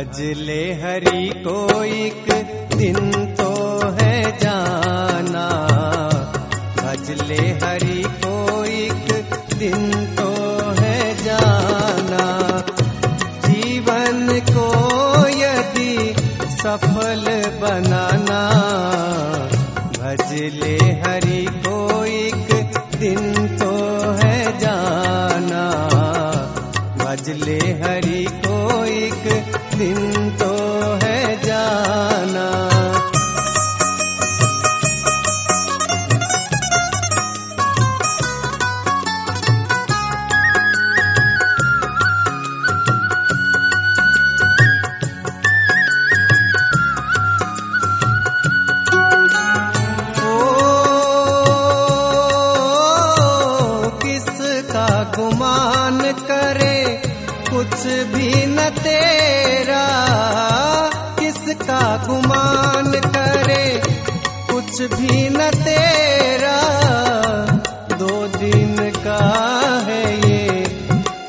भजले हरि को एक दिन तो है जाना। भजले हरि को एक दिन तो है जाना। जीवन को यदि सफल बनाना भजले हरि गुमान करे, कुछ भी न तेरा। किसका गुमान करे, कुछ भी न तेरा। दो दिन का है ये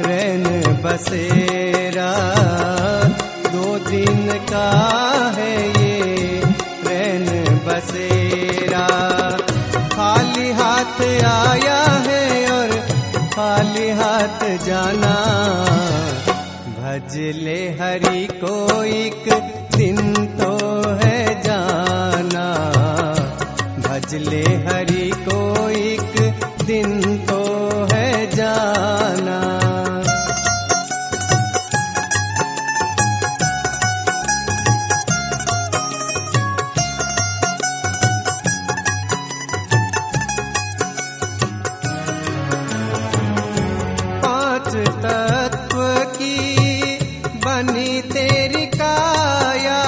रैन बसेरा। दो दिन का है ये रैन बसेरा। खाली हाथ आया हाथ जाना। भजले हरि को एक तेरी काया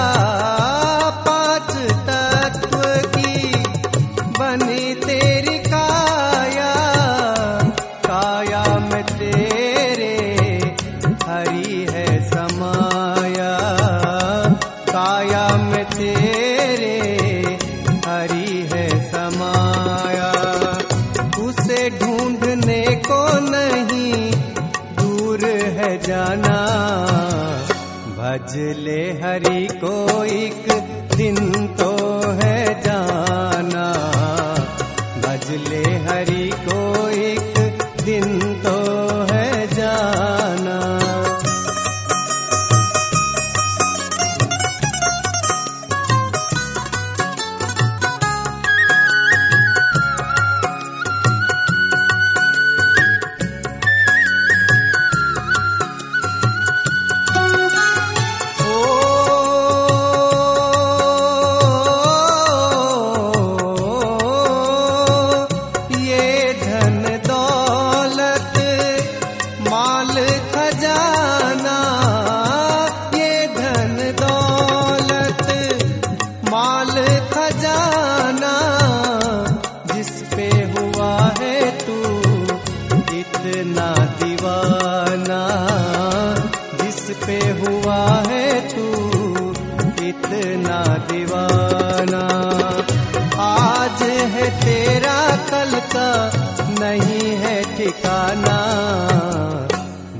पाँच तत्व की बनी तेरी काया। काया में तेरे भजले हरि को एक दिन तो इतना दीवाना जिस पे हुआ है तू इतना दीवाना। आज है तेरा कल का, नहीं है ठिकाना।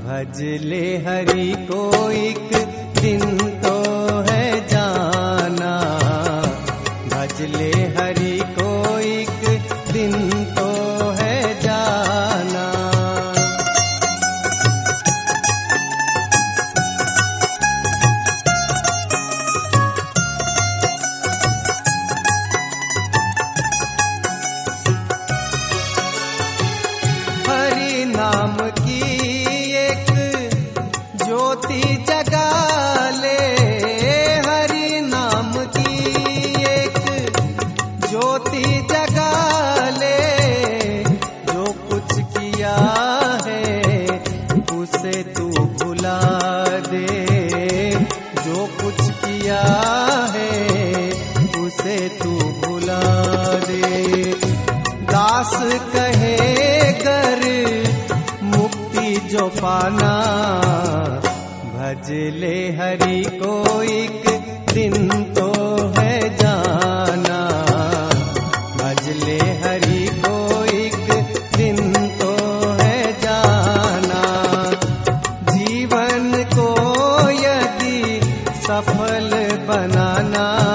भजले हरी को एक जो कुछ किया है, उसे तू भुला दे। दास कहे, कर, मुक्ति जो पाना भजले हरि को एक दिन तो है जाना। भजले हरि बनाना।